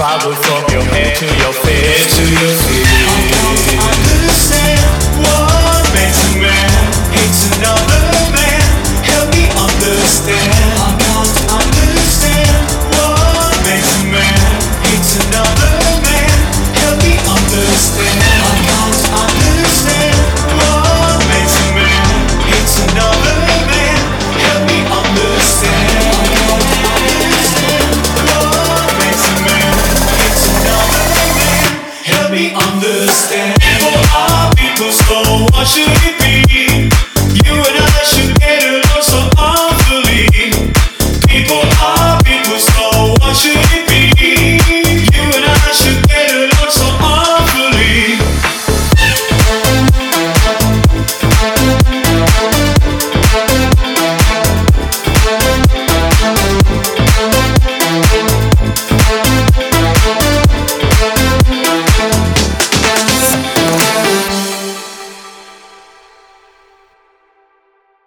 travel from your head to your face. me understand. People are people, so what should it be?